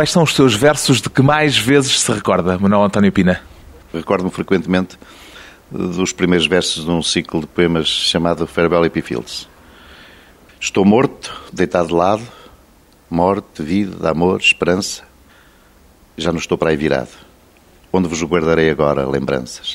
Quais são os seus versos de que mais vezes se recorda, Manuel António Pina? Recordo-me frequentemente dos primeiros versos de um ciclo de poemas chamado Farewell Hippie Fields. Estou morto, deitado de lado, morte, vida, amor, esperança. Já não estou para aí virado. Onde vos guardarei agora lembranças?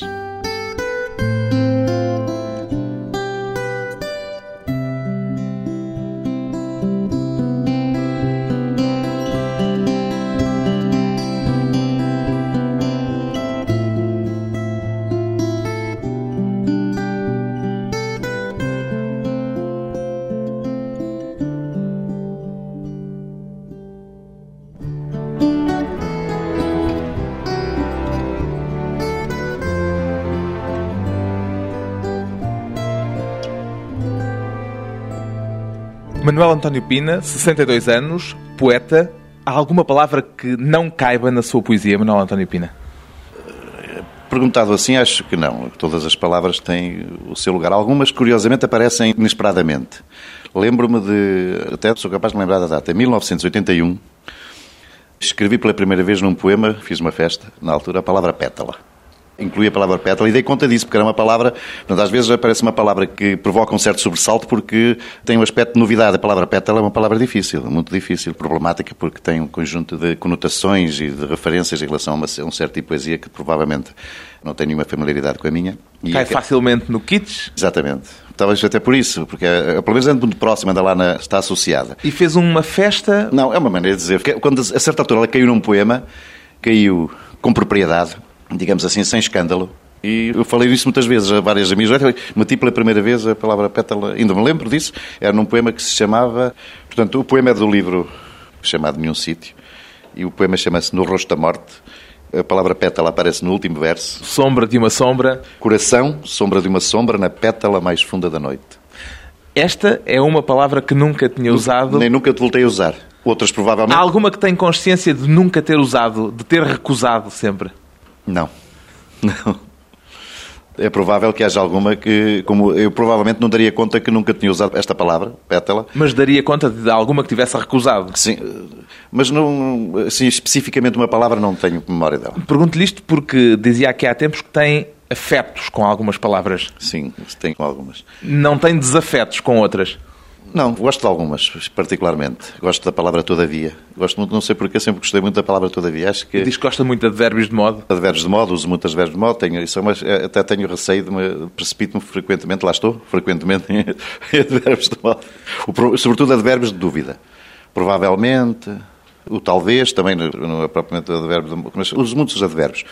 António Pina, 62 anos, poeta. Há alguma palavra que não caiba na sua poesia, Manuel António Pina? Perguntado assim, acho que não. Todas as palavras têm o seu lugar. Algumas, curiosamente, aparecem inesperadamente. Lembro-me de. Até sou capaz de lembrar da data. Em 1981, escrevi pela primeira vez num poema, fiz uma festa, na altura, a palavra pétala inclui a palavra pétala e dei conta disso, porque era uma palavra, portanto, às vezes aparece uma palavra que provoca um certo sobressalto porque tem um aspecto de novidade. A palavra pétala é uma palavra difícil, muito difícil, problemática, porque tem um conjunto de conotações e de referências em relação a, uma, a um certo tipo de poesia que provavelmente não tem nenhuma familiaridade com a minha. E Cai é, facilmente no kitsch? Exatamente. Talvez até por isso, porque é, pelo menos é muito próxima, anda lá na, está associada. E fez uma festa? Não, é uma maneira de dizer. Quando a certa altura ela caiu num poema, caiu com propriedade, digamos assim, sem escândalo. E eu falei disso muitas vezes a várias amigas. Meti pela primeira vez a palavra pétala, ainda me lembro disso. Era num poema que se chamava. Portanto, o poema é do livro chamado Nenhum Sítio. E o poema chama-se No Rosto da Morte. A palavra pétala aparece no último verso. Sombra de uma sombra. Coração, sombra de uma sombra, na pétala mais funda da noite. Esta é uma palavra que nunca tinha usado. Nem nunca te voltei a usar. Outras provavelmente. Há alguma que tem consciência de nunca ter usado, de ter recusado sempre? Não. Não. É provável que haja alguma que, como eu provavelmente não daria conta que nunca tinha usado esta palavra, pétala. Mas daria conta de alguma que tivesse recusado? Sim, mas não, assim, especificamente uma palavra não tenho memória dela. Pergunto-lhe isto porque dizia aqui há tempos que tem afetos com algumas palavras. Sim, tem com algumas. Não tem desafetos com outras? Não, gosto de algumas, particularmente. Gosto da palavra todavia. Gosto muito, não sei porque, sempre gostei muito da palavra todavia. Acho que... Diz que gosta muito de advérbios de modo? Advérbios de modo, uso muitas advérbios de modo. Tenho, isso uma, é, até tenho receio de me... Precipito-me frequentemente, lá estou, frequentemente em advérbios de modo. O, sobretudo advérbios de dúvida. Provavelmente, o talvez, também não é propriamente advérbio, de, mas uso muitos advérbios.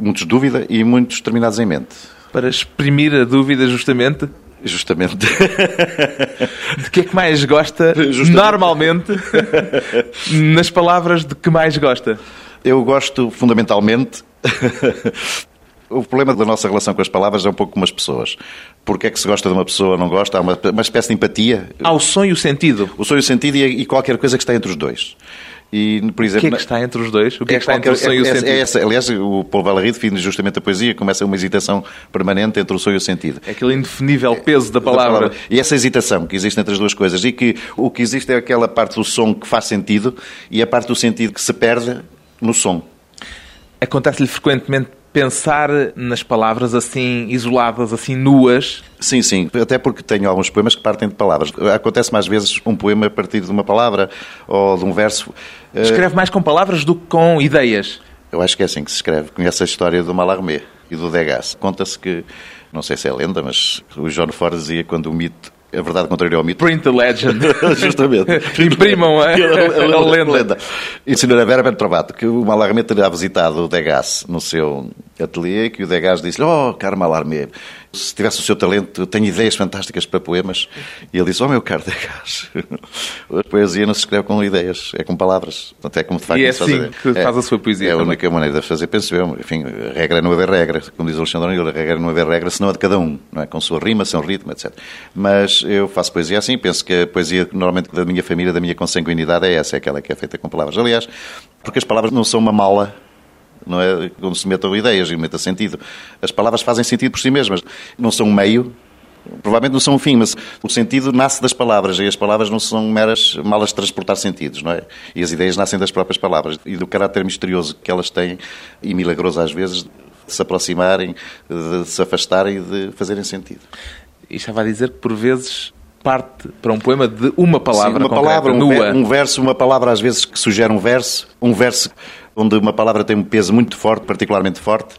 Muitos de dúvida e muitos terminados em mente. Para exprimir a dúvida, justamente? Justamente. De que é que mais gosta, Justamente. normalmente, nas palavras de que mais gosta? Eu gosto, fundamentalmente, O problema da nossa relação com as palavras é um pouco como as pessoas. Porque é que se gosta de uma pessoa, não gosta? Há uma, uma espécie de empatia. Há o som e o sentido. O som e o sentido e, e qualquer coisa que está entre os dois. E, por exemplo, o que é que está entre os dois? O que é, é que está entre o sonho e o é, sentido? É essa, aliás, o Paul Valéry define justamente a poesia como essa uma hesitação permanente entre o sonho e o sentido. É aquele indefinível peso da palavra. da palavra. E essa hesitação que existe entre as duas coisas. E que o que existe é aquela parte do som que faz sentido e a parte do sentido que se perde no som. Acontece-lhe frequentemente pensar nas palavras assim isoladas, assim nuas. Sim, sim. Até porque tenho alguns poemas que partem de palavras. Acontece mais vezes um poema a partir de uma palavra ou de um verso. Eh, escreve mais com palavras do que com ideias. Eu acho que é assim que se escreve. Conhece a história do Mallarmé e do Degas. Conta-se que, não sei se é lenda, mas o John Ford dizia quando o mito a verdade contraria ao mito. Print the legend. Justamente. Imprimam a, a, a, a lenda. lenda. E o Sr. Vera que o Mallarmé teria visitado o Degas no seu ateliê, que o Degas disse-lhe, oh, caro Mallarmé, se tivesse o seu talento, eu tenho ideias fantásticas para poemas. E ele disse, oh meu caro Degas, a poesia não se escreve com ideias, é com palavras. Portanto, é como de facto e é assim que faz a sua poesia. É a única maneira de fazer, penso eu. Enfim, a regra é não haver regra, como diz o Alexandre Nilo, a regra é não haver regra, senão a de cada um, não é? com sua rima, seu ritmo, etc. Mas eu faço poesia assim, penso que a poesia normalmente da minha família, da minha consanguinidade é essa, é aquela que é feita com palavras. Aliás, porque as palavras não são uma mala não é? Quando se metam ideias e meta sentido. As palavras fazem sentido por si mesmas. Não são um meio, Provavelmente não são o fim, mas o sentido nasce das palavras e as palavras não são meras malas de transportar sentidos, não é? E as ideias nascem das próprias palavras e do caráter misterioso que elas têm e milagroso às vezes de se aproximarem, de se afastarem e de fazerem sentido. E estava a dizer que por vezes parte para um poema de uma palavra Sim, uma concreta, palavra, um, nua. um verso, uma palavra às vezes que sugere um verso, um verso onde uma palavra tem um peso muito forte, particularmente forte.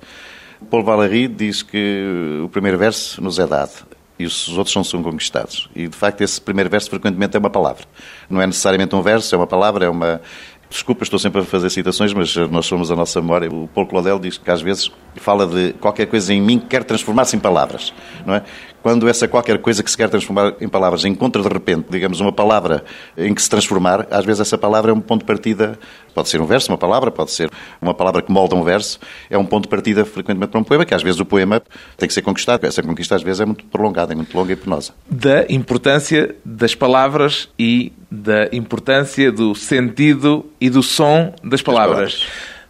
Paul Valéry diz que o primeiro verso nos é dado e os outros não são conquistados. E, de facto, esse primeiro verso frequentemente é uma palavra. Não é necessariamente um verso, é uma palavra, é uma... Desculpa, estou sempre a fazer citações, mas nós somos a nossa memória. O Paulo Claudel diz que, às vezes, fala de qualquer coisa em mim que quer transformar-se em palavras, não é? Quando essa qualquer coisa que se quer transformar em palavras encontra, de repente, digamos, uma palavra em que se transformar, às vezes essa palavra é um ponto de partida, pode ser um verso, uma palavra, pode ser uma palavra que molda um verso, é um ponto de partida frequentemente para um poema, que às vezes o poema tem que ser conquistado. Essa conquista, às vezes, é muito prolongada, é muito longa e penosa. Da importância das palavras e da importância do sentido e do som das palavras.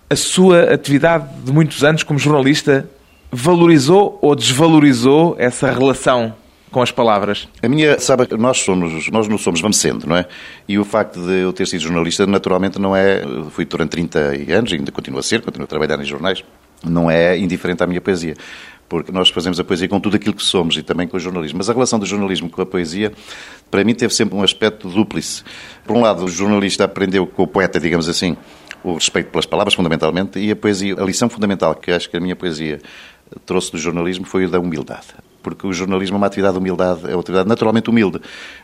A sua atividade de muitos anos como jornalista valorizou ou desvalorizou essa relação com as palavras? A minha, sabe, nós somos, nós não somos, vamos sendo, não é? E o facto de eu ter sido jornalista, naturalmente, não é. Fui durante 30 anos, ainda continuo a ser, continuo a trabalhar em jornais, não é indiferente à minha poesia. Porque nós fazemos a poesia com tudo aquilo que somos e também com o jornalismo. Mas a relação do jornalismo com a poesia, para mim, teve sempre um aspecto dúplice. Por um lado, o jornalista aprendeu com o poeta, digamos assim, o respeito pelas palavras, fundamentalmente, e a poesia, a lição fundamental que acho que a minha poesia trouxe do jornalismo foi o da humildade. Porque o jornalismo é uma atividade de humildade, é uma atividade naturalmente humilde.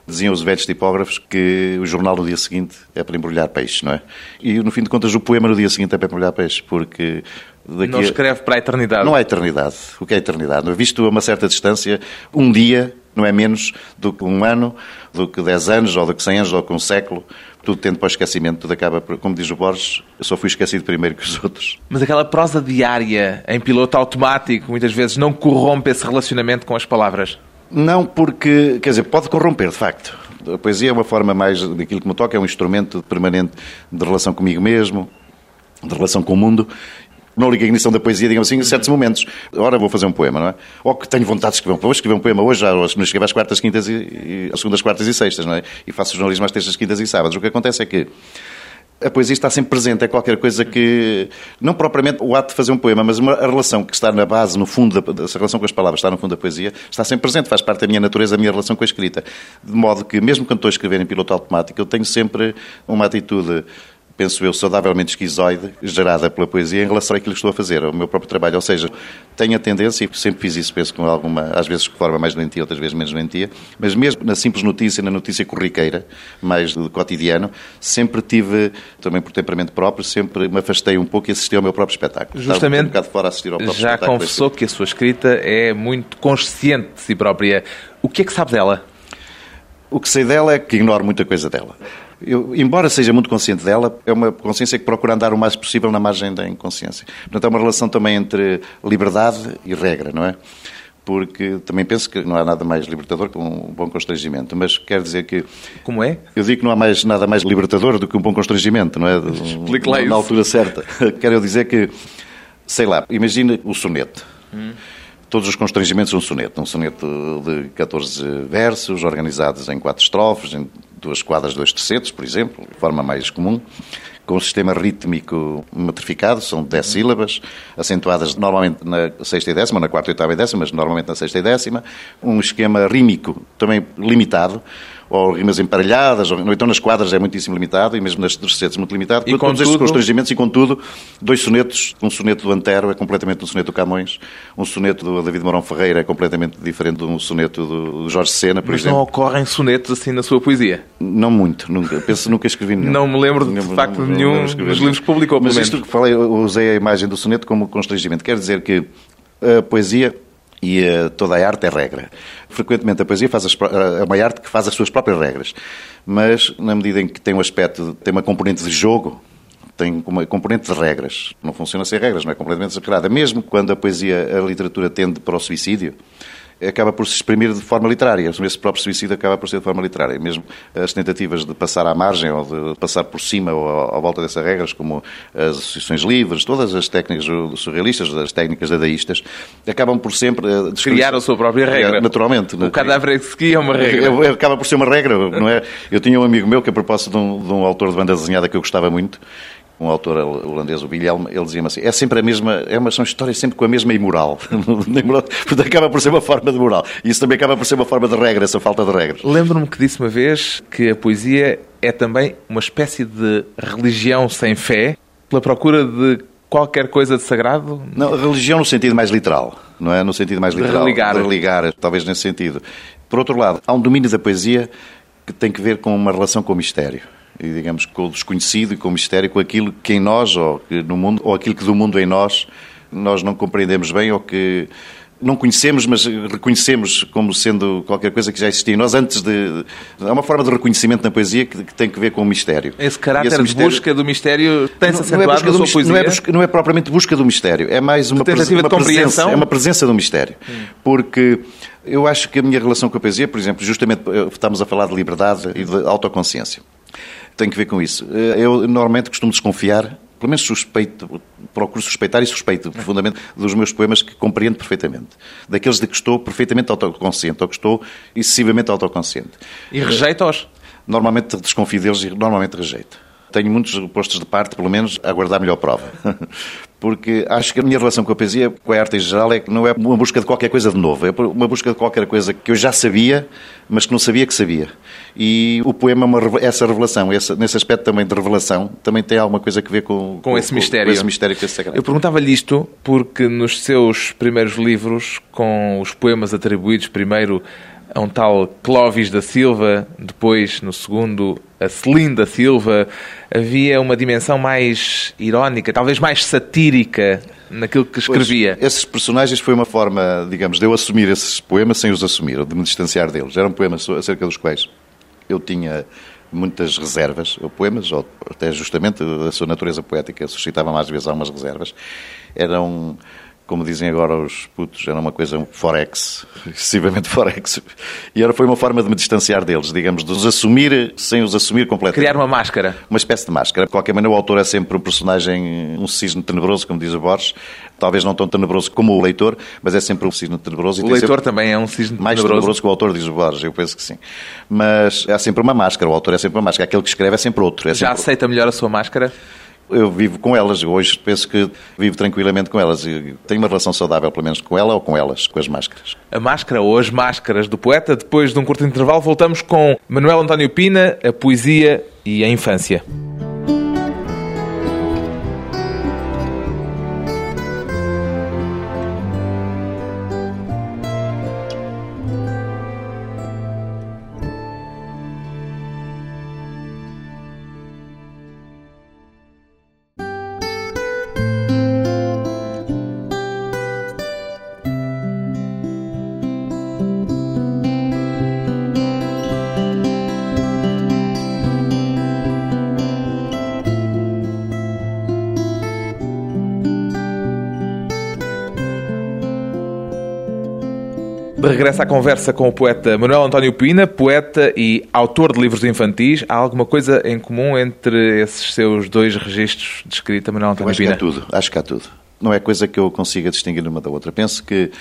Diziam os velhos tipógrafos que o jornal no dia seguinte é para embrulhar peixe, não é? E no fim de contas o poema no dia seguinte é para embrulhar peixe, porque... Daqui não escreve para a eternidade. Não há eternidade. O que é eternidade? Visto a uma certa distância, um dia não é menos do que um ano, do que dez anos, ou do que cem anos, ou que um século. Tudo tende para o esquecimento, tudo acaba, como diz o Borges, eu só fui esquecido primeiro que os outros. Mas aquela prosa diária, em piloto automático, muitas vezes não corrompe esse relacionamento com as palavras? Não, porque, quer dizer, pode corromper, de facto. A poesia é uma forma mais daquilo que me toca, é um instrumento permanente de relação comigo mesmo, de relação com o mundo, não liga a ignição da poesia, digamos assim, em certos momentos. Ora, vou fazer um poema, não é? Ou que tenho vontade de escrever um poema. Vou escrever um poema hoje, já hoje, escrevo às quartas, quintas e às segundas, quartas e sextas, não é? E faço jornalismo às terças, quintas e sábados. O que acontece é que a poesia está sempre presente, é qualquer coisa que, não propriamente o ato de fazer um poema, mas uma, a relação que está na base, no fundo, da, essa relação com as palavras está no fundo da poesia, está sempre presente, faz parte da minha natureza, da minha relação com a escrita. De modo que, mesmo quando estou a escrever em piloto automático, eu tenho sempre uma atitude penso eu, saudavelmente esquizoide, gerada pela poesia em relação àquilo que estou a fazer, ao meu próprio trabalho. Ou seja, tenho a tendência, e sempre fiz isso, penso com alguma, às vezes de forma mais doentia, outras vezes menos doentia, mas mesmo na simples notícia, na notícia corriqueira, mais do cotidiano, sempre tive, também por temperamento próprio, sempre me afastei um pouco e assisti ao meu próprio espetáculo. Justamente, um bocado fora assistir ao próprio já espetáculo. confessou que a sua escrita é muito consciente de si própria. O que é que sabe dela? O que sei dela é que ignoro muita coisa dela. Eu, embora seja muito consciente dela, é uma consciência que procura andar o mais possível na margem da inconsciência. Portanto, é uma relação também entre liberdade e regra, não é? Porque também penso que não há nada mais libertador que um bom constrangimento, mas quer dizer que... Como é? Eu digo que não há mais, nada mais libertador do que um bom constrangimento, não é? Explique lá isso. Na altura certa. Quero dizer que, sei lá, imagina o soneto. Hum. Todos os constrangimentos de um soneto. Um soneto de 14 versos, organizados em quatro estrofes, em duas quadras, dois tercetos, por exemplo, forma mais comum, com um sistema rítmico metrificado, são dez sílabas, acentuadas normalmente na sexta e décima, na quarta, oitava e décima, mas normalmente na sexta e décima, um esquema rímico também limitado, ou rimas emparelhadas, ou então nas quadras é muitíssimo limitado, e mesmo nas terceiras muito limitado. E todos estes constrangimentos, e contudo, dois sonetos, um soneto do Antero é completamente um soneto do Camões, um soneto do David Mourão Ferreira é completamente diferente de um soneto do Jorge Sena, por Mas exemplo. não ocorrem sonetos assim na sua poesia? Não muito, nunca. Penso que nunca escrevi nenhum. Não me lembro de, de facto de nenhum nos livros que publicou, Mas isto que falei, usei a imagem do soneto como constrangimento. Quer dizer que a poesia e uh, toda a arte é regra. Frequentemente a poesia faz as, é uma arte que faz as suas próprias regras, mas na medida em que tem um aspecto, tem uma componente de jogo, tem uma componente de regras. Não funciona sem regras, não é completamente separada. Mesmo quando a poesia, a literatura tende para o suicídio, acaba por se exprimir de forma literária. Esse próprio suicídio acaba por ser de forma literária. Mesmo as tentativas de passar à margem ou de passar por cima ou à volta dessas regras, como as associações livres, todas as técnicas surrealistas, as técnicas dadaístas, acabam por sempre... Eh, Criar a sua própria regra. Naturalmente. O cadáver que é uma regra. Acaba por ser uma regra, não é? Eu tinha um amigo meu que, a propósito de um, de um autor de banda desenhada que eu gostava muito, um autor holandês, o Wilhelm, ele dizia-me assim: é sempre a mesma, é uma, são histórias sempre com a mesma imoral. Portanto, acaba por ser uma forma de moral. E isso também acaba por ser uma forma de regra, essa falta de regras. Lembro-me que disse uma vez que a poesia é também uma espécie de religião sem fé, pela procura de qualquer coisa de sagrado? Não, religião no sentido mais literal, não é? No sentido mais literal. De religar. De religar, talvez nesse sentido. Por outro lado, há um domínio da poesia que tem que ver com uma relação com o mistério e digamos com o desconhecido e com o mistério, com aquilo que em nós ou no mundo ou aquilo que do mundo em nós nós não compreendemos bem ou que não conhecemos, mas reconhecemos como sendo qualquer coisa que já existia em nós antes de. Há uma forma de reconhecimento na poesia que, que tem que ver com o mistério. Esse caráter esse mistério... de busca do mistério tem-se acentuado não é na sua poesia? Não é, busca, não é propriamente busca do mistério, é mais uma, pres, uma presença. É uma presença do mistério. Hum. Porque eu acho que a minha relação com a poesia, por exemplo, justamente eh, estamos a falar de liberdade e de autoconsciência tem que ver com isso. Eh, eu normalmente costumo desconfiar, pelo menos suspeito, procuro suspeitar e suspeito profundamente dos meus poemas que compreendo perfeitamente. Daqueles de que estou perfeitamente autoconsciente, ou que estou excessivamente autoconsciente. E rejeita-os? Normalmente desconfio deles e normalmente rejeito. Tenho muitos postos de parte, pelo menos, a guardar melhor prova. porque acho que a minha relação com a poesia, com a arte em geral, é que não é uma busca de qualquer coisa de novo, é uma busca de qualquer coisa que eu já sabia, mas que não sabia que sabia. E o poema é uma, essa revelação, essa, nesse aspecto também de revelação, também tem alguma coisa a ver com, com, com esse mistério. Com esse mistério que é sagrado. Eu perguntava-lhe isto porque nos seus primeiros livros, com os poemas atribuídos primeiro a um tal Clóvis da Silva, depois, no segundo, a Celine da Silva, havia uma dimensão mais irónica, talvez mais satírica naquilo que escrevia. Pois, esses personagens foi uma forma, digamos, de eu assumir esses poemas sem os assumir, ou de me distanciar deles. Eram poemas acerca dos quais eu tinha muitas reservas, ou poemas, ou até justamente a sua natureza poética suscitava mais vezes algumas reservas. Eram como dizem agora os putos, era uma coisa forex, excessivamente forex. E era, foi uma forma de me distanciar deles, digamos, de os assumir sem os assumir completamente. Criar uma máscara. Uma espécie de máscara. De qualquer maneira, o autor é sempre um personagem, um cisne tenebroso, como diz o Borges. Talvez não tão tenebroso como o leitor, mas é sempre um cisne tenebroso. O leitor também é um cisne mais tenebroso. tenebroso que o autor, diz o Borges, eu penso que sim. Mas há sempre uma máscara, o autor é sempre uma máscara. Aquele que escreve é sempre outro. É Já sempre... aceita melhor a sua máscara? Eu vivo com elas. Hoje penso que vivo tranquilamente com elas. Tenho uma relação saudável, pelo menos com ela ou com elas, com as máscaras. A máscara ou as máscaras do poeta. Depois de um curto intervalo, voltamos com Manuel António Pina, a poesia e a infância. De regresso à conversa com o poeta Manuel António Pina, poeta e autor de livros infantis. Há alguma coisa em comum entre esses seus dois registros de escrita, Manuel António acho Pina? Acho que há tudo, acho que há tudo. Não é coisa que eu consiga distinguir uma da outra. Penso que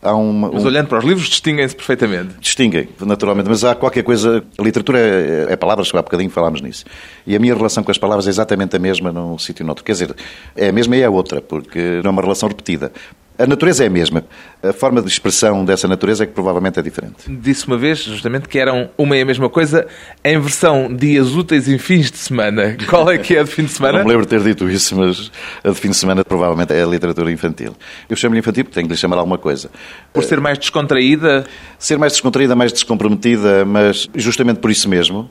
há uma... Mas olhando para os livros, distinguem-se perfeitamente. Distinguem, naturalmente, mas há qualquer coisa... A literatura é, é palavras, há bocadinho falámos nisso. E a minha relação com as palavras é exatamente a mesma num sítio e noutro. Quer dizer, é a mesma e é a outra, porque não é uma relação repetida. A natureza é a mesma. A forma de expressão dessa natureza é que provavelmente é diferente. Disse uma vez, justamente, que eram uma e a mesma coisa em versão dias úteis e fins de semana. Qual é que é a de fim de semana? Não me lembro de ter dito isso, mas a de fim de semana provavelmente é a literatura infantil. Eu chamo-lhe infantil porque tenho que lhe chamar alguma coisa. Por ser mais descontraída? Ser mais descontraída, mais descomprometida, mas justamente por isso mesmo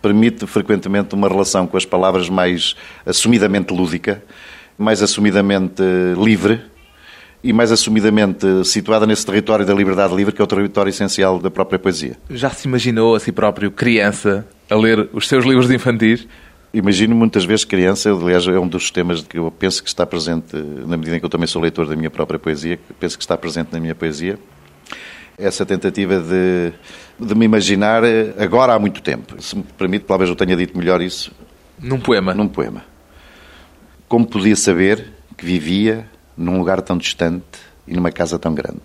permite frequentemente uma relação com as palavras mais assumidamente lúdica, mais assumidamente livre e mais assumidamente situada nesse território da liberdade livre, que é o território essencial da própria poesia. Já se imaginou a si próprio criança a ler os seus livros de infantis? Imagino muitas vezes criança, aliás, é um dos temas que eu penso que está presente, na medida em que eu também sou leitor da minha própria poesia, que penso que está presente na minha poesia, essa tentativa de, de me imaginar agora há muito tempo. Se me permite, talvez eu tenha dito melhor isso. Num poema? Num poema. Como podia saber que vivia num lugar tão distante e numa casa tão grande?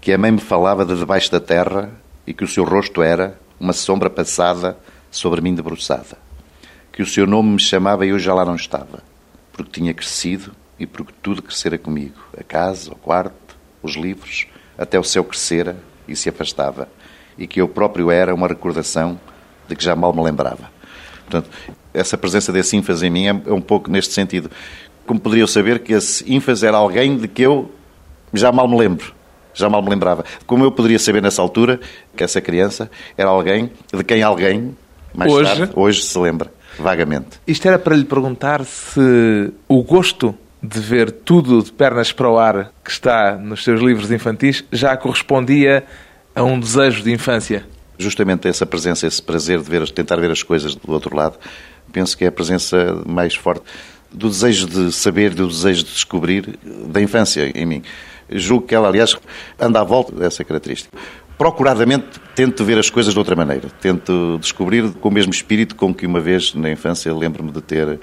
Que a mãe me falava de debaixo da terra e que o seu rosto era uma sombra passada sobre mim debruçada. Que o seu nome me chamava e eu já lá não estava, porque tinha crescido e porque tudo crescera comigo. A casa, o quarto, os livros, até o céu crescera e se afastava. E que eu próprio era uma recordação de que já mal me lembrava. Portanto, essa presença desse ênfase em mim é um pouco neste sentido. Como poderia eu saber que esse ênfase era alguém de que eu já mal me lembro? Já mal me lembrava. Como eu poderia saber nessa altura que essa criança era alguém de quem alguém, mais hoje, tarde, hoje se lembra, vagamente. Isto era para lhe perguntar se o gosto de ver tudo de pernas para o ar que está nos seus livros infantis já correspondia a um desejo de infância. Justamente essa presença, esse prazer de ver, tentar ver as coisas do outro lado, penso que é a presença mais forte do desejo de saber, do desejo de descobrir da infância em mim. Julgo que ela, aliás, anda à volta dessa característica. Procuradamente tento ver as coisas de outra maneira. Tento descobrir com o mesmo espírito com que uma vez na infância lembro-me de ter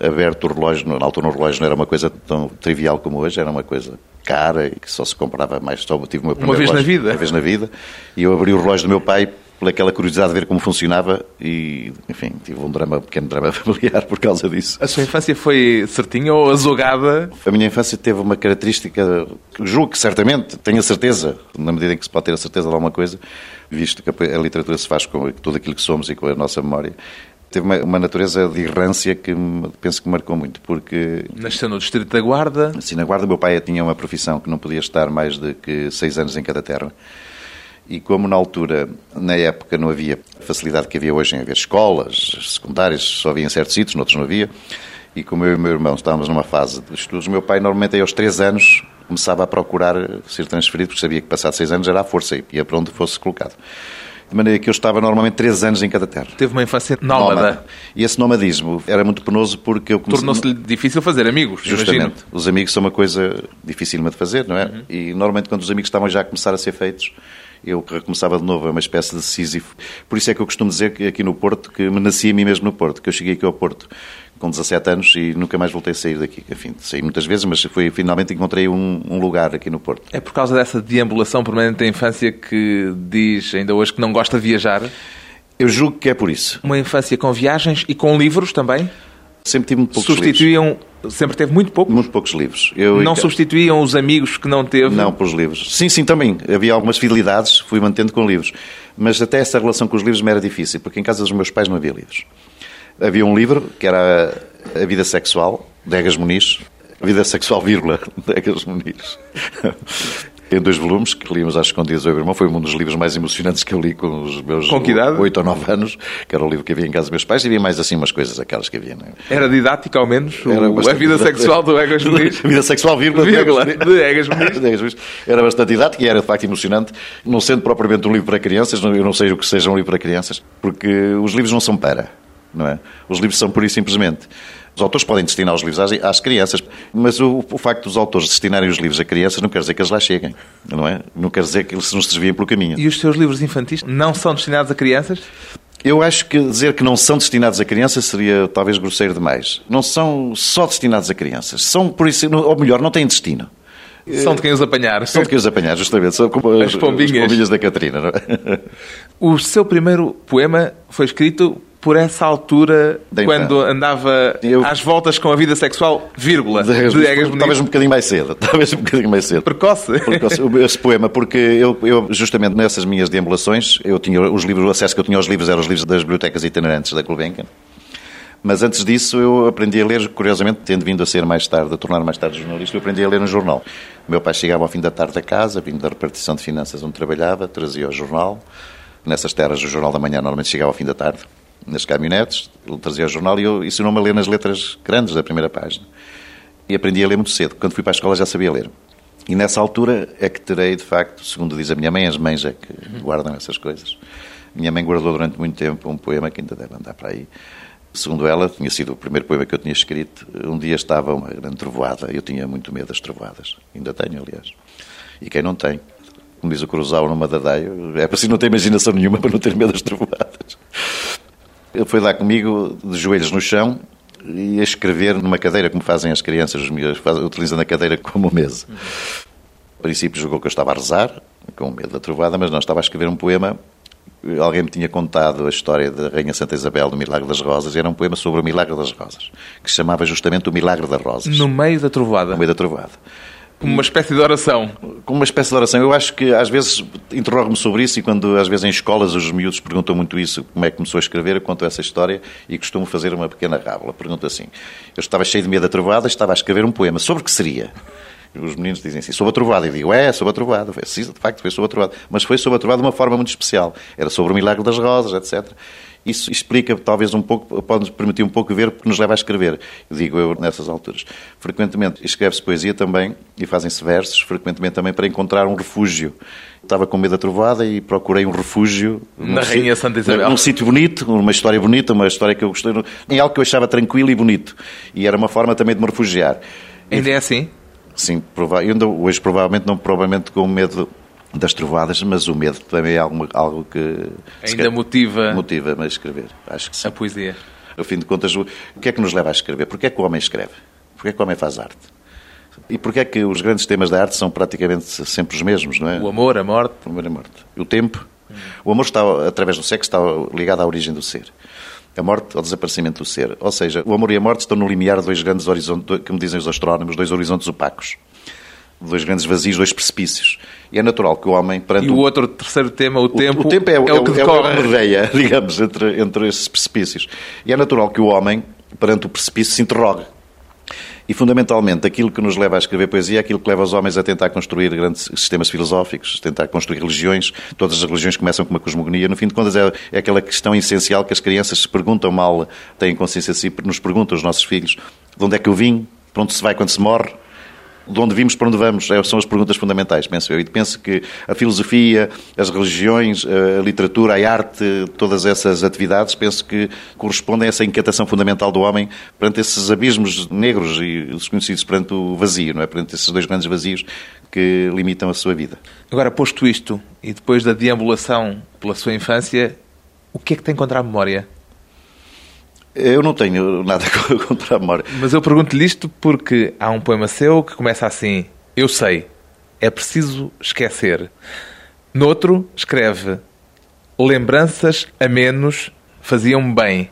aberto o relógio. Na altura o relógio não era uma coisa tão trivial como hoje, era uma coisa cara e que só se comprava mais. Só tive uma, uma vez relógio, na vida. Uma vez na vida. E eu abri o relógio do meu pai pelaquela curiosidade de ver como funcionava e, enfim, tive um drama, um pequeno drama familiar por causa disso. A sua infância foi certinha ou azogada? A minha infância teve uma característica, julgo que certamente, tenho a certeza, na medida em que se pode ter a certeza de alguma coisa, visto que a literatura se faz com tudo aquilo que somos e com a nossa memória, teve uma, uma, natureza de errância que penso que marcou muito, porque... Nasceu no Distrito da Guarda? Sim, na Guarda. Meu pai tinha uma profissão que não podia estar mais de que seis anos em cada terra. E como na altura, na época, não havia facilidade que havia hoje em haver escolas secundárias, só havia em certos sítios, noutros não havia, e como eu e o meu irmão estávamos numa fase de estudos, meu pai normalmente aos três anos começava a procurar ser transferido, porque sabia que passado seis anos era a força e ia para onde fosse colocado. De maneira que eu estava normalmente três anos em cada terra. Teve uma infância nómada. nómada. E esse nomadismo era muito penoso porque eu comecei... Tornou-se difícil fazer amigos, Justamente. Imagino. Os amigos são uma coisa difícil de fazer, não é? Uhum. E normalmente quando os amigos estavam já a começar a ser feitos, eu recomeçava de novo, é uma espécie de Sísifo. Por isso é que eu costumo dizer que aqui no Porto, que me nasci a mim mesmo no Porto, que eu cheguei aqui ao Porto com 17 anos e nunca mais voltei a sair daqui. Enfim, saí muitas vezes, mas foi, finalmente encontrei um, um, lugar aqui no Porto. É por causa dessa deambulação permanente da infância que diz ainda hoje que não gosta de viajar? Eu julgo que é por isso. Uma infância com viagens e com livros também? Sempre tive muito poucos Substituíam, livros. sempre teve muito poucos? Muito poucos livros. Eu, não substituíam os amigos que não teve? Não, pelos livros. Sim, sim, também. Havia algumas fidelidades, fui mantendo com livros. Mas até essa relação com os livros me era difícil, porque em casa dos meus pais não havia livros. Havia um livro, que era A Vida Sexual, de Egas Muniz. A Vida Sexual, vírgula, de Egas Muniz em dois volumes, que líamos às escondidas ao meu irmão. Foi um dos livros mais emocionantes que eu li com os meus oito ou nove anos, que era o livro que havia em casa dos meus pais, e havia mais assim umas coisas, aquelas que havia. Não é? Era didático, ao menos? O, a vida sexual do Egas Muniz? A vida sexual, vírgula, vírgula de Egas Muniz. Era bastante didático e era, de facto, emocionante, não sendo propriamente um livro para crianças, eu não sei o que seja um livro para crianças, porque os livros não são para, não é? Os livros são pura e simplesmente os autores podem destinar os livros às, às crianças, mas o, o, facto dos autores destinarem os livros a crianças não quer dizer que eles lá cheguem, não é? Não quer dizer que eles nos desviem pelo caminho. E os seus livros infantis não são destinados a crianças? Eu acho que dizer que não são destinados a crianças seria talvez grosseiro demais. Não são só destinados a crianças. São, por isso, ou melhor, não têm destino. São de quem os apanhar. São de quem os apanhar, justamente. São como as, as pombinhas. As pombinhas da Catarina. É? O seu primeiro poema foi escrito por essa altura, quando andava eu... às voltas com a vida sexual, vírgula, de, de Egas Talvez um bocadinho mais cedo. Talvez um bocadinho mais cedo. Precoce. Precoce. Esse poema, porque eu, eu, justamente nessas minhas deambulações, eu tinha os livros, o acesso que eu tinha aos livros eram os livros das bibliotecas itinerantes da Gulbenkian. Mas antes disso eu aprendi a ler, curiosamente, tendo vindo a ser mais tarde, a tornar mais tarde jornalista, eu aprendi a ler no jornal. O meu pai chegava ao fim da tarde a casa, vindo da repartição de finanças onde trabalhava, trazia o jornal. Nessas terras, o Jornal da Manhã normalmente chegava ao fim da tarde nas caminhonetes, ele trazia o jornal e eu ensinou-me a ler nas letras grandes da primeira página. E aprendi a ler muito cedo. Quando fui para a escola já sabia ler. E nessa altura é que terei, de facto, segundo diz a minha mãe, as mães é que guardam essas coisas. Minha mãe guardou durante muito tempo um poema que ainda deve andar para aí. Segundo ela, tinha sido o primeiro poema que eu tinha escrito. Um dia estava uma grande trovoada. Eu tinha muito medo das trovoadas. Ainda tenho, aliás. E quem não tem? como diz o Cruzal numa Dadaio, é preciso não ter imaginação nenhuma para não ter medo das trovoadas. Ele foi lá comigo, de joelhos no chão, e a escrever numa cadeira, como fazem as crianças, os miúdos, utilizando a cadeira como mesa. A princípio jogou que eu estava a rezar, com medo da trovada, mas não, estava a escrever um poema. Alguém me tinha contado a história da Rainha Santa Isabel do Milagre das Rosas, e era um poema sobre o Milagre das Rosas, que se chamava justamente o Milagre das Rosas. No meio da trovada? No meio da trovada. Como uma espécie de oração. Como uma espécie de oração. Eu acho que às vezes interrogo-me sobre isso e quando às vezes em escolas os miúdos perguntam muito isso, como é que começou a escrever, eu conto essa história e costumo fazer uma pequena rábula. Pergunto assim, eu estava cheio de medo da trovada, estava a escrever um poema. Sobre o que seria? Os meninos dizem assim, sobre a trovada. E digo, é, sobre a trovada. Sim, de facto, foi sobre a trovada. Mas foi sobre a trovada de uma forma muito especial. Era sobre o milagre das rosas, etc. Isso explica, talvez, um pouco, pode-nos permitir um pouco ver porque nos leva a escrever, digo eu, nessas alturas. Frequentemente escreve-se poesia também e fazem-se versos, frequentemente também para encontrar um refúgio. Estava com medo da trovada e procurei um refúgio. Na Rainha Santa Isabel. Num sítio bonito, uma história bonita, uma história que eu gostei, em algo que eu achava tranquilo e bonito. E era uma forma também de me refugiar. Ainda é assim? Sim, prova ainda hoje provavelmente não provavelmente com medo das trovadas, mas o medo também é algo, algo que ainda motiva motiva-me a escrever. Acho que sim. A poesia. Ao fim de contas, o que é que nos leva a escrever? Porquê é que o homem escreve? Porquê é que o homem faz arte? E porquê é que os grandes temas da arte são praticamente sempre os mesmos, não é? O amor, a morte. O amor, a morte. O tempo. Hum. O amor está, através do sexo, está ligado à origem do ser a morte ao desaparecimento do ser. Ou seja, o amor e a morte estão no limiar de dois grandes horizontes, como dizem os astrónomos, dois horizontes opacos. Dois grandes vazios, dois precipícios. E é natural que o homem, perante... E o outro terceiro tema, o, o tempo, o tempo é, é, o que decorre. É o rodeia, digamos, entre, entre esses precipícios. E é natural que o homem, perante o precipício, se interrogue e, fundamentalmente, aquilo que nos leva a escrever poesia é aquilo que leva os homens a tentar construir grandes sistemas filosóficos, tentar construir religiões. Todas as religiões começam com uma cosmogonia. No fim de contas, é, é aquela questão essencial que as crianças se perguntam mal, têm consciência de si, nos perguntam os nossos filhos, de onde é que eu vim, para onde se vai quando se morre, de onde vimos para onde vamos? É, são as perguntas fundamentais, penso eu. E penso que a filosofia, as religiões, a literatura, a arte, todas essas atividades, penso que correspondem a essa inquietação fundamental do homem perante esses abismos negros e desconhecidos, perante o vazio, não é? Perante esses dois grandes vazios que limitam a sua vida. Agora, posto isto, e depois da deambulação pela sua infância, o que é que tem contra a memória? Eu não tenho nada contra a memória. Mas eu pergunto-lhe isto porque há um poema seu que começa assim: Eu sei, é preciso esquecer. Noutro, escreve: Lembranças a menos faziam bem.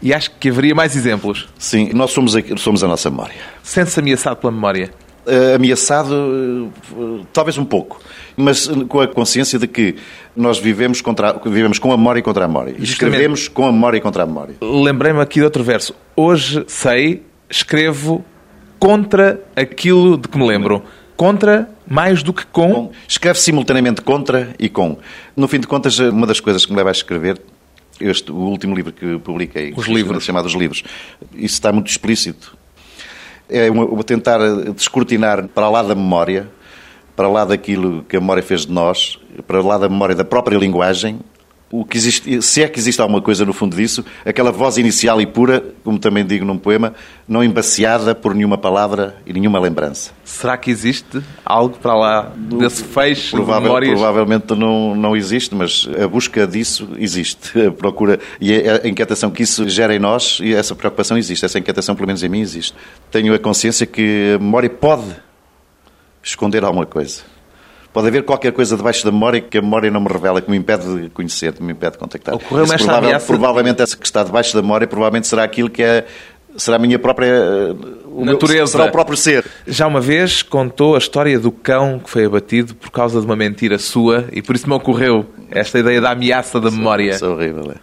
E acho que haveria mais exemplos. Sim, nós somos a, somos a nossa memória. Sente-se ameaçado pela memória? Uh, ameaçado, uh, talvez um pouco mas com a consciência de que nós vivemos, contra, vivemos com a memória e contra a memória. Escrevemos com a memória e contra a memória. Lembrei-me aqui de outro verso. Hoje sei, escrevo contra aquilo de que me lembro. Contra mais do que com. com. Escreve simultaneamente contra e com. No fim de contas, uma das coisas que me leva a escrever este, o último livro que publiquei, Os livros. chamado Os Livros, isso está muito explícito. É uma, tentar descortinar para lá da memória para lá daquilo que a memória fez de nós, para lá da memória da própria linguagem, o que existe, se é que existe alguma coisa no fundo disso, aquela voz inicial e pura, como também digo num poema, não embaciada por nenhuma palavra e nenhuma lembrança. Será que existe algo para lá desse feixe Provável, de memórias? Provavelmente não, não existe, mas a busca disso existe. A procura e a inquietação que isso gera em nós, e essa preocupação existe. Essa inquietação, pelo menos em mim, existe. Tenho a consciência que a memória pode esconder alguma coisa. Pode haver qualquer coisa debaixo da memória que a memória não me revela, que me impede de conhecer, que me impede de contactar. Ocorreu-me esta provável, ameaça... Provavelmente essa que está debaixo da memória provavelmente será aquilo que é será a minha própria natureza, meu, será o próprio ser. Já uma vez contou a história do cão que foi abatido por causa de uma mentira sua e por isso me ocorreu esta ideia da ameaça da memória. Isso é horrível, é.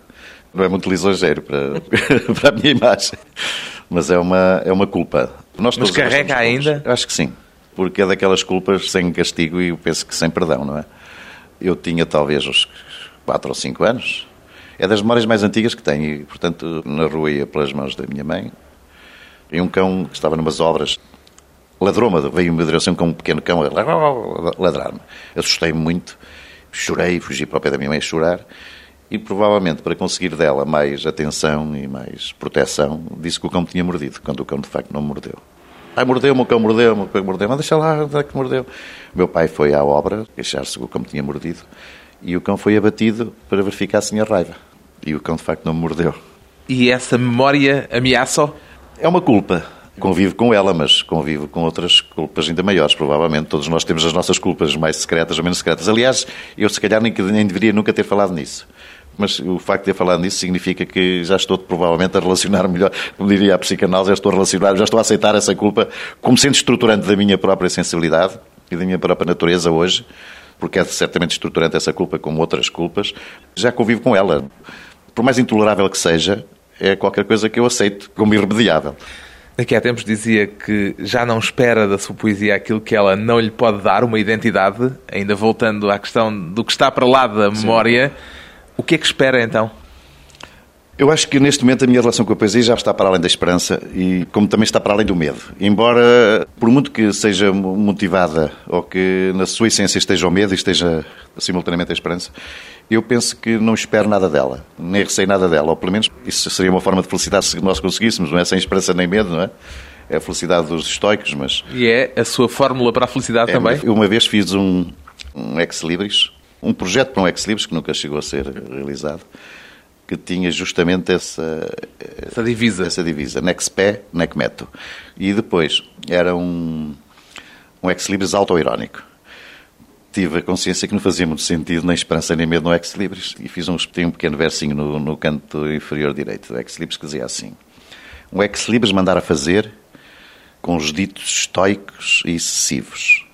Não é muito lisonjeiro para, para a minha imagem, mas é uma, é uma culpa. Nós mas carrega ainda? Acho que sim porque é daquelas culpas sem castigo e eu penso que sem perdão, não é? Eu tinha talvez uns 4 ou 5 anos. É das memórias mais antigas que tenho e, portanto, na rua ia pelas mãos da minha mãe. E um cão que estava numas obras ladrou-me, veio-me a direção com um pequeno cão a ladrar-me. Assustei-me muito, chorei, fugi para o pé da minha mãe a chorar e provavelmente para conseguir dela mais atenção e mais proteção, disse que o cão tinha mordido, quando o cão de facto não mordeu. Ai, mordeu-me, o cão mordeu-me, o cão mordeu-me. Ah, deixa lá, onde é que mordeu? Meu pai foi à obra, queixar-se que o cão me tinha mordido, e o cão foi abatido para verificar se tinha raiva. E o cão, de facto, não me mordeu. E essa memória ameaça-o? É uma culpa. Convivo com ela, mas convivo com outras culpas ainda maiores, provavelmente. Todos nós temos as nossas culpas mais secretas ou menos secretas. Aliás, eu se calhar nem, nem deveria nunca ter falado nisso. Mas o facto de ter falado nisso significa que já estou provavelmente a relacionar melhor, como diria a psicanálise, já estou a relacionar, já estou a aceitar essa culpa como sendo estruturante da minha própria sensibilidade e da minha própria natureza hoje, porque é certamente estruturante essa culpa como outras culpas. Já convivo com ela. Por mais intolerável que seja, é qualquer coisa que eu aceito como irremediável. Daqui a tempos dizia que já não espera da sua poesia aquilo que ela não lhe pode dar, uma identidade, ainda voltando à questão do que está para lá da memória. Sim. O que é que espera então? Eu acho que neste momento a minha relação com a poesia já está para além da esperança e como também está para além do medo. Embora, por muito que seja motivada ou que na sua essência esteja o medo e esteja simultaneamente a esperança, eu penso que não espero nada dela, nem receio nada dela, ou pelo menos isso seria uma forma de felicidade se nós conseguíssemos, não é? Sem esperança nem medo, não é? É a felicidade dos estoicos, mas... E é a sua fórmula para a felicidade é, também? Eu uma vez fiz um, um ex-libris, um projeto para um ex-libris que nunca chegou a ser realizado, que tinha justamente essa, essa divisa, essa divisa nec meto. E depois era um, um ex-libris autoirónico tive a consciência que não fazia muito sentido nem esperança nem medo no Ex Libris e fiz um, um pequeno versinho no, no canto inferior direito do Ex Libris que dizia assim: Um Ex Libris mandar a fazer com os ditos estoicos e excessivos.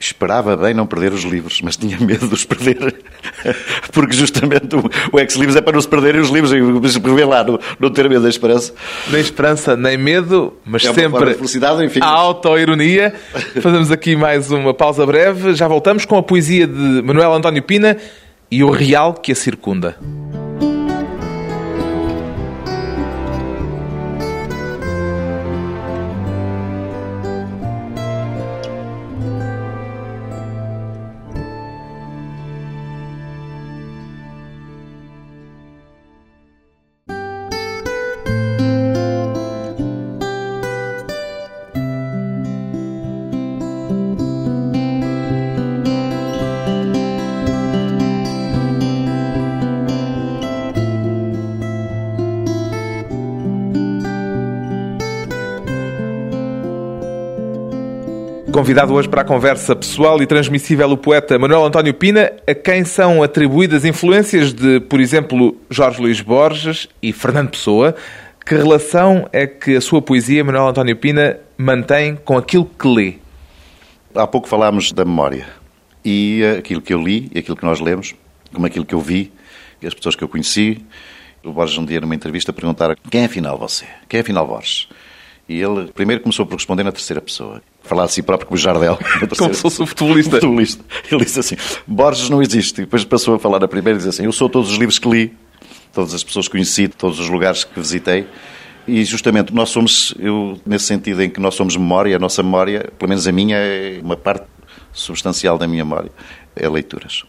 Esperava bem não perder os livros, mas tinha medo de os perder. Porque justamente o, ex-libris é para não se perderem os livros. E lá, não, não ter medo da esperança. Nem esperança, nem medo, mas é sempre felicidade, enfim. a auto-ironia. Fazemos aqui mais uma pausa breve. Já voltamos com a poesia de Manuel António Pina e o real que a circunda. Convidado hoje para a conversa pessoal e transmissível o poeta Manuel António Pina, a quem são atribuídas influências de, por exemplo, Jorge Luís Borges e Fernando Pessoa. Que relação é que a sua poesia, Manuel António Pina, mantém com aquilo que lê? Há pouco falámos da memória. E aquilo que eu li, e aquilo que nós lemos, como aquilo que eu vi, e as pessoas que eu conheci. O Borges um dia numa entrevista perguntaram quem é afinal você? Quem é afinal Borges? E ele primeiro começou por responder na terceira pessoa. Falar de si próprio como Jardel. Como se fosse um futebolista. futebolista. Ele disse assim, Borges não existe. E depois passou a falar na primeira e disse assim, eu sou todos os livros que li, todas as pessoas que conheci, todos os lugares que visitei. E justamente nós somos, eu, nesse sentido em que nós somos memória, a nonossa memória, pelo menos a minha, é uma parte substancial da minha memória, é leituras.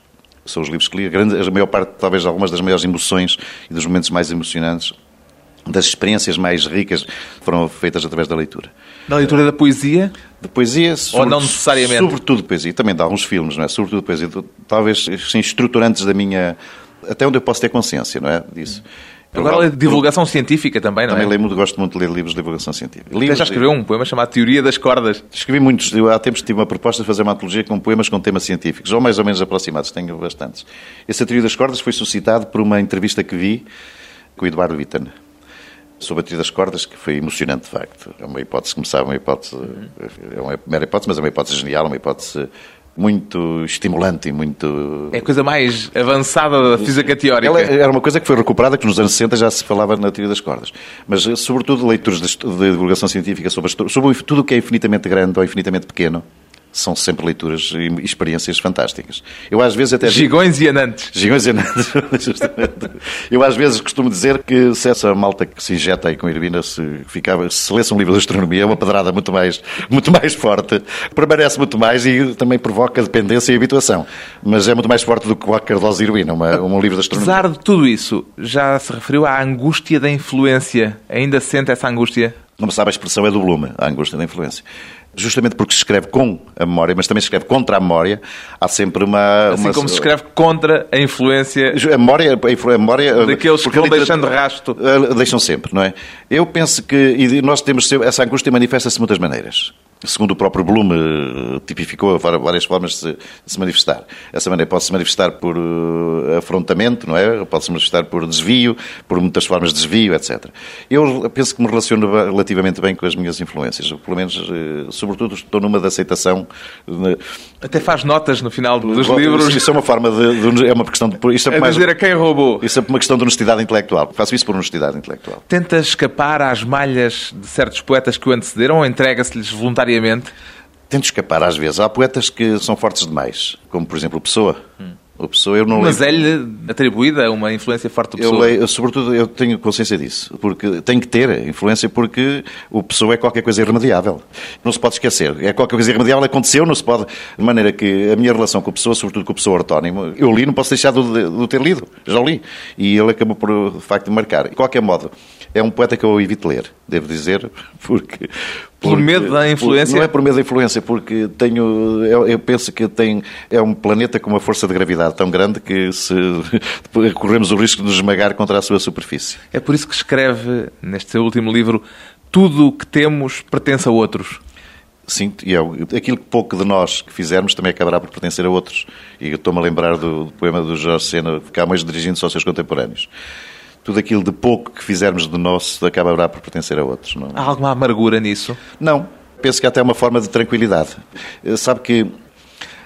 São os livros que li. A, grande, a maior parte, talvez algumas das maiores emoções e dos momentos mais emocionantes das experiências mais ricas foram feitas através da leitura. Da leitura da poesia? De poesia, sobre, Ou não necessariamente? Sobretudo poesia, também de alguns filmes, não é? Sobretudo poesia, talvez sim, estruturantes da minha... Até onde eu posso ter consciência, não é? Disso. Agora lê divulgação científica também, não também é? Também leio muito, gosto muito de ler livros de divulgação científica. Livros, já escreveu um poema chamado Teoria das Cordas. Escrevi muitos. Eu, há tempos tive uma proposta de fazer uma antologia com poemas com temas científicos, ou mais ou menos aproximados, tenho bastantes. Essa Teoria das Cordas foi suscitado por uma entrevista que vi com o Eduardo Witten sobre a teoria das cordas, que foi emocionante, de facto. É uma hipótese, como sabe, uma hipótese, é uma mera hipótese, mas é uma hipótese genial, uma hipótese muito estimulante e muito... É a coisa mais avançada da física teórica. Ela era uma coisa que foi recuperada, que nos anos 60 já se falava na teoria das cordas. Mas, sobretudo, leituras de, de divulgação científica sobre, sobre tudo o que é infinitamente grande ou infinitamente pequeno, são sempre leituras e experiências fantásticas. Eu às vezes até Gigões e anantes. Gigões e anantes, justamente. Eu às vezes costumo dizer que se essa malta que se injeta aí com Irvina se ficava, se lesse um livro de astronomia, é uma pedrada muito mais, muito mais forte, permanece muito mais e também provoca dependência e habituação. Mas é muito mais forte do que qualquer dose de Irvina, uma, um livro de astronomia. Apesar de tudo isso, já se referiu à angústia da influência. Ainda sente essa angústia? não me sabe a expressão, é do Blume, a angústia da influência. Justamente porque se escreve com a memória, mas também se escreve contra a memória, há sempre uma... Assim uma... como se escreve contra a influência... A memória... A memória Daqueles que vão deixando rasto. Deixam sempre, não é? Eu penso que... E nós temos... Essa angústia manifesta-se de muitas maneiras segundo o próprio Bloom eh, tipificou várias formas de se, manifestar. Essa maneira pode-se manifestar por uh, afrontamento, não é? Pode-se manifestar por desvio, por muitas formas de desvio, etc. Eu penso que me relaciono relativamente bem com as minhas influências. Pelo menos, uh, sobretudo, estou numa de aceitação. Até faz notas no final dos livros. Isso é uma forma de... de é uma questão de... Isto é a mais, dizer a quem roubou. Isso é uma questão de honestidade intelectual. Faço isso por honestidade intelectual. Tenta escapar às malhas de certos poetas que o antecederam ou entrega-se-lhes voluntariamente voluntariamente? Tento escapar às vezes. Há poetas que são fortes demais, como por exemplo o Pessoa. Hum. O Pessoa, eu não Mas é-lhe atribuída uma influência forte do Pessoa? Eu leio, sobretudo, eu tenho consciência disso. Porque tem que ter influência porque o Pessoa é qualquer coisa irremediável. Não se pode esquecer. É qualquer coisa irremediável, aconteceu, não se pode... De maneira que a minha relação com o Pessoa, sobretudo com o Pessoa ortónimo, eu li, não posso deixar de, de ter lido. Já li. E ele acabou por, de facto, de marcar. De qualquer modo, é um poeta que eu evito ler, devo dizer, porque... Por medo da influência? Por, não é por medo da influência, porque tenho... Eu, eu, penso que tem, é um planeta com uma força de gravidade tão grande que se corremos o risco de nos esmagar contra a sua superfície. É por isso que escreve, neste seu último livro, tudo o que temos pertence a outros. Sim, e é, aquilo que pouco de nós que fizermos também acabará por pertencer a outros. E estou-me a lembrar do, do poema do Jorge Sena, mais dirigindo-se aos seus contemporâneos tudo aquilo de pouco que fizermos de nosso acabará por pertencer a outros. Não? É? Há alguma amargura nisso? Não. Penso que até é uma forma de tranquilidade. Eh, sabe que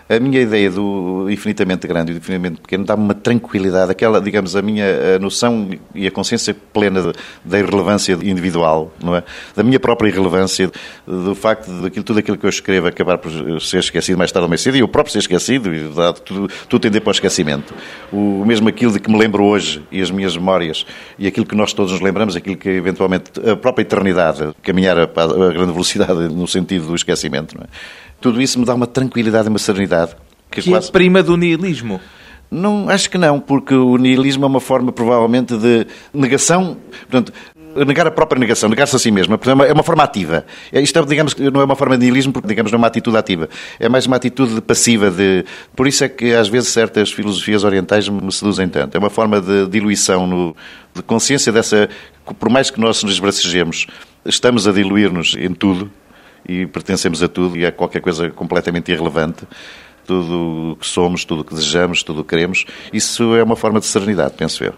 a minha ideia do infinitamente grande e do infinitamente pequeno dá-me uma tranquilidade, aquela, digamos, a minha noção e a consciência plena da irrelevância individual, não é? Da minha própria irrelevância, do facto de aquilo, tudo aquilo que eu escrevo acabar por ser esquecido mais tarde ou mais cedo, e eu próprio ser esquecido, e dado, tudo, tudo tender para o esquecimento. O mesmo aquilo de que me lembro hoje, e as minhas memórias, e aquilo que nós todos nos lembramos, aquilo que eventualmente a própria eternidade caminhar a, a grande velocidade no sentido do esquecimento, não é? Tudo isso me dá uma tranquilidade e uma serenidade. Que, que é quase... é prima do nihilismo. Não, acho que não, porque o nihilismo é uma forma, provavelmente, de negação. Portanto, negar a própria negação, negar-se a si mesmo, é uma forma ativa. É, isto, é, digamos, não é uma forma de nihilismo, porque, digamos, não é uma atitude ativa. É mais uma atitude passiva. De... Por isso é que, às vezes, certas filosofias orientais me seduzem tanto. É uma forma de diluição, no... de consciência dessa... Por mais que nós nos bracejemos, estamos a diluir-nos em tudo, e pertencemos a tudo e a qualquer coisa completamente irrelevante. Tudo o que somos, tudo o que desejamos, tudo o que queremos. Isso é uma forma de serenidade, penso eu.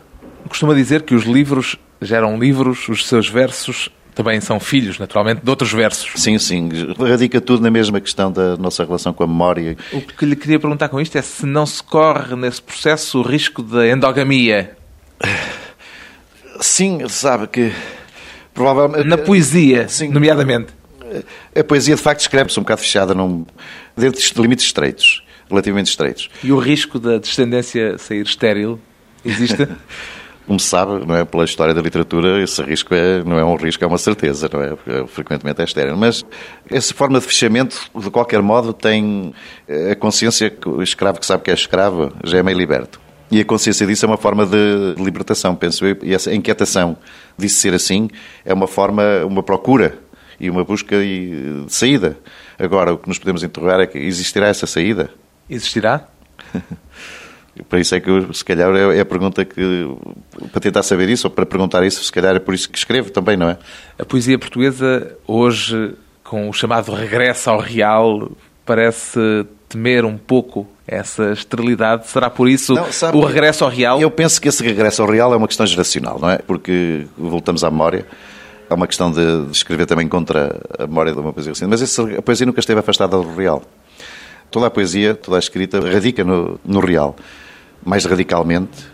Costuma dizer que os livros geram livros, os seus versos também são filhos, naturalmente, de outros versos. Sim, sim. Radica tudo na mesma questão da nossa relação com a memória. O que lhe queria perguntar com isto é se não se corre nesse processo o risco da endogamia. Sim, sabe que provavelmente. Na poesia, sim. nomeadamente a poesia de facto escreve-se um bocado fechada num, dentro de limites estreitos, relativamente estreitos. E o risco da descendência sair estéril existe? Como se sabe, não é, pela história da literatura, esse risco é, não é um risco, é uma certeza, não é? Porque frequentemente é estéril. Mas essa forma de fechamento, de qualquer modo, tem a consciência que o escravo que sabe que é escravo já é meio liberto. E a consciência disso é uma forma de libertação, penso eu. E essa inquietação disso ser assim é uma forma, uma procura e uma busca de saída. Agora, o que nos podemos interrogar é que existirá essa saída? Existirá? para isso é que, eu, se calhar, é, é a pergunta que. Para tentar saber isso, ou para perguntar isso, se calhar é por isso que escrevo também, não é? A poesia portuguesa, hoje, com o chamado regresso ao real, parece temer um pouco essa esterilidade. Será por isso não, sabe, o regresso ao real? Eu penso que esse regresso ao real é uma questão geracional, não é? Porque voltamos à memória há uma questão de, de, escrever também contra a memória de uma poesia recente, mas esse, a poesia nunca esteve afastada do real. Toda a poesia, toda a escrita, radica no, no real. Mais radicalmente,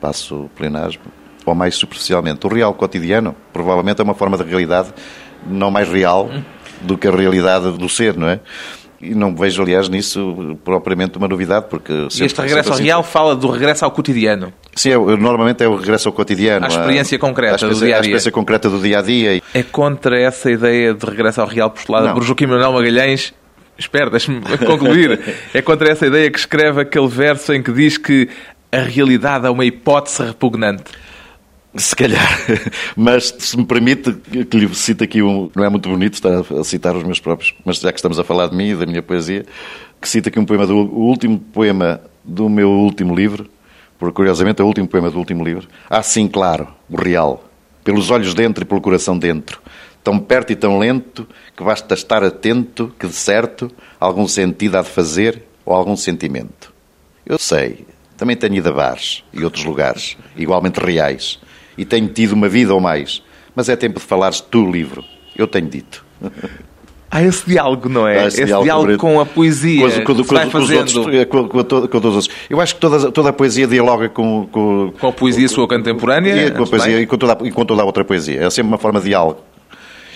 passo o plenasmo, ou mais superficialmente. O real cotidiano, provavelmente, é uma forma de realidade não mais real do que a realidade do ser, não é? E não vejo, aliás, nisso propriamente uma novidade, porque... Sempre, este regresso ao assim... real fala do regresso ao cotidiano. Sim, é, normalmente é o regresso ao cotidiano. A experiência a, concreta a experiência, do dia-a-dia. A experiência concreta do dia-a-dia. É contra essa ideia de regresso ao real postulada por Joaquim Manuel Magalhães Espera, deixe-me concluir. é contra essa ideia que escreve aquele verso em que diz que a realidade é uma hipótese repugnante. Se calhar. Mas se me permite que lhe cite aqui um. Não é muito bonito estar a citar os meus próprios, mas já que estamos a falar de mim e da minha poesia, que aqui um poema do o último poema do meu último livro, porque curiosamente é o último poema do último livro. Ah, sim, claro, o real. Pelos olhos dentro e pelo coração dentro. Tão perto e tão lento que basta estar atento que, de certo, algum sentido há de fazer ou algum sentimento. Eu sei, também tenho ido a bares e outros lugares, igualmente reais, e tenho tido uma vida ou mais, mas é tempo de falares tu, livro. Eu tenho dito. Há esse diálogo, não é? esse, esse diálogo, diálogo com a poesia. Com, com, com, vai fazendo. Outros, todos os outros. Eu acho que toda, toda a poesia dialoga com. Com, a poesia sua contemporânea. E com a poesia e toda, e com toda a outra poesia. É sempre uma forma de diálogo.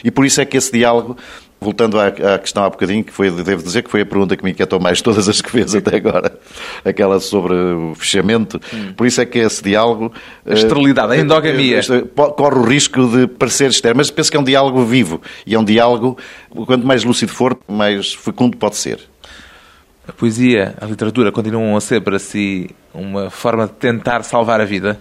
E por isso é que esse diálogo voltando à, à, questão há bocadinho, que foi, devo dizer que foi a pergunta que me inquietou mais todas as que fez até agora, aquela sobre o fechamento. Hum. Por isso é que esse diálogo. A esterilidade, a endogamia. Corre o risco de parecer estéril, mas penso que é um diálogo vivo. E é um diálogo, quanto mais lúcido for, mais fecundo pode ser. A poesia, a literatura continuam a ser para si uma forma de tentar salvar a vida?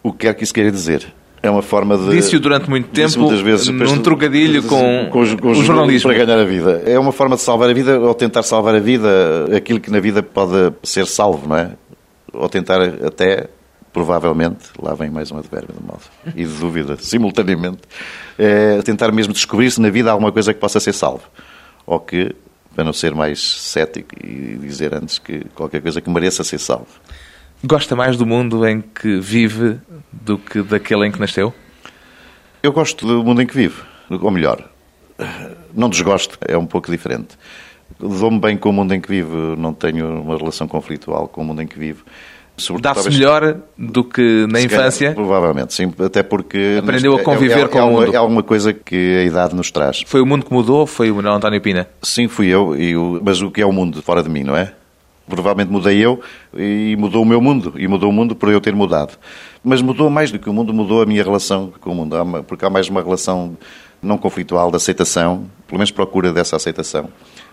O que quer que isso queira dizer? É uma forma de. Disse-o durante muito tempo, muitas vezes, num trocadilho com, com, com, o jornalismo. Para ganhar a vida. É uma forma de salvar a vida, ou tentar salvar a vida, aquilo que na vida pode ser salvo, não é? Ou tentar até, provavelmente, lá vem mais uma advérbio de modo, e de dúvida, simultaneamente, é tentar mesmo descobrir se na vida há alguma coisa que possa ser salvo. Ou que, para não ser mais cético e dizer antes que qualquer coisa que mereça ser salvo. Gosta mais do mundo em que vive do que daquele em que nasceu? Eu gosto do mundo em que vive, ou melhor, não desgosto, é um pouco diferente. Dou-me bem com o mundo em que vivo, não tenho uma relação conflitual com o mundo em que vivo. Dá-se melhor do que na infância? provavelmente, sim, até porque... Aprendeu a conviver é, é, com é o mundo. É alguma coisa que a idade nos traz. Foi o mundo que mudou ou foi o António Pina? Sim, fui eu, e o... mas o que é o mundo fora de mim, não é? Provavelmente mudei eu e mudou o meu mundo, e mudou o mundo por eu ter mudado. Mas mudou mais do que o mundo, mudou a minha relação com o mundo, porque há mais uma relação não conflitual de aceitação, pelo menos procura dessa aceitação,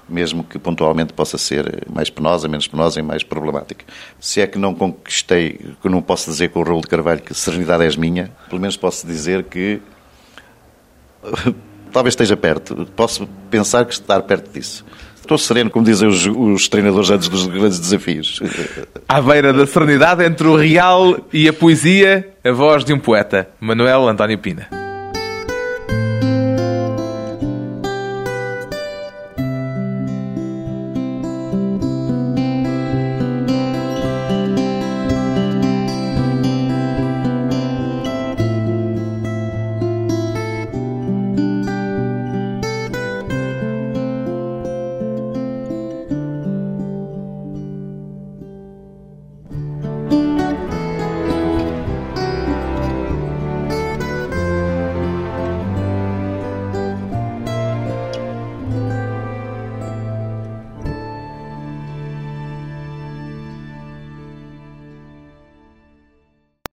mesmo que pontualmente possa ser mais penosa, menos penosa e mais problemática. Se é que não conquistei, que não posso dizer com o Raul de Carvalho que serenidade és minha, pelo menos posso dizer que talvez esteja perto, posso pensar que estar perto disso. Estou sereno, como dizem os, os, treinadores antes dos grandes desafios. À beira da serenidade entre o real e a poesia, a voz de um poeta, Manuel António Pina.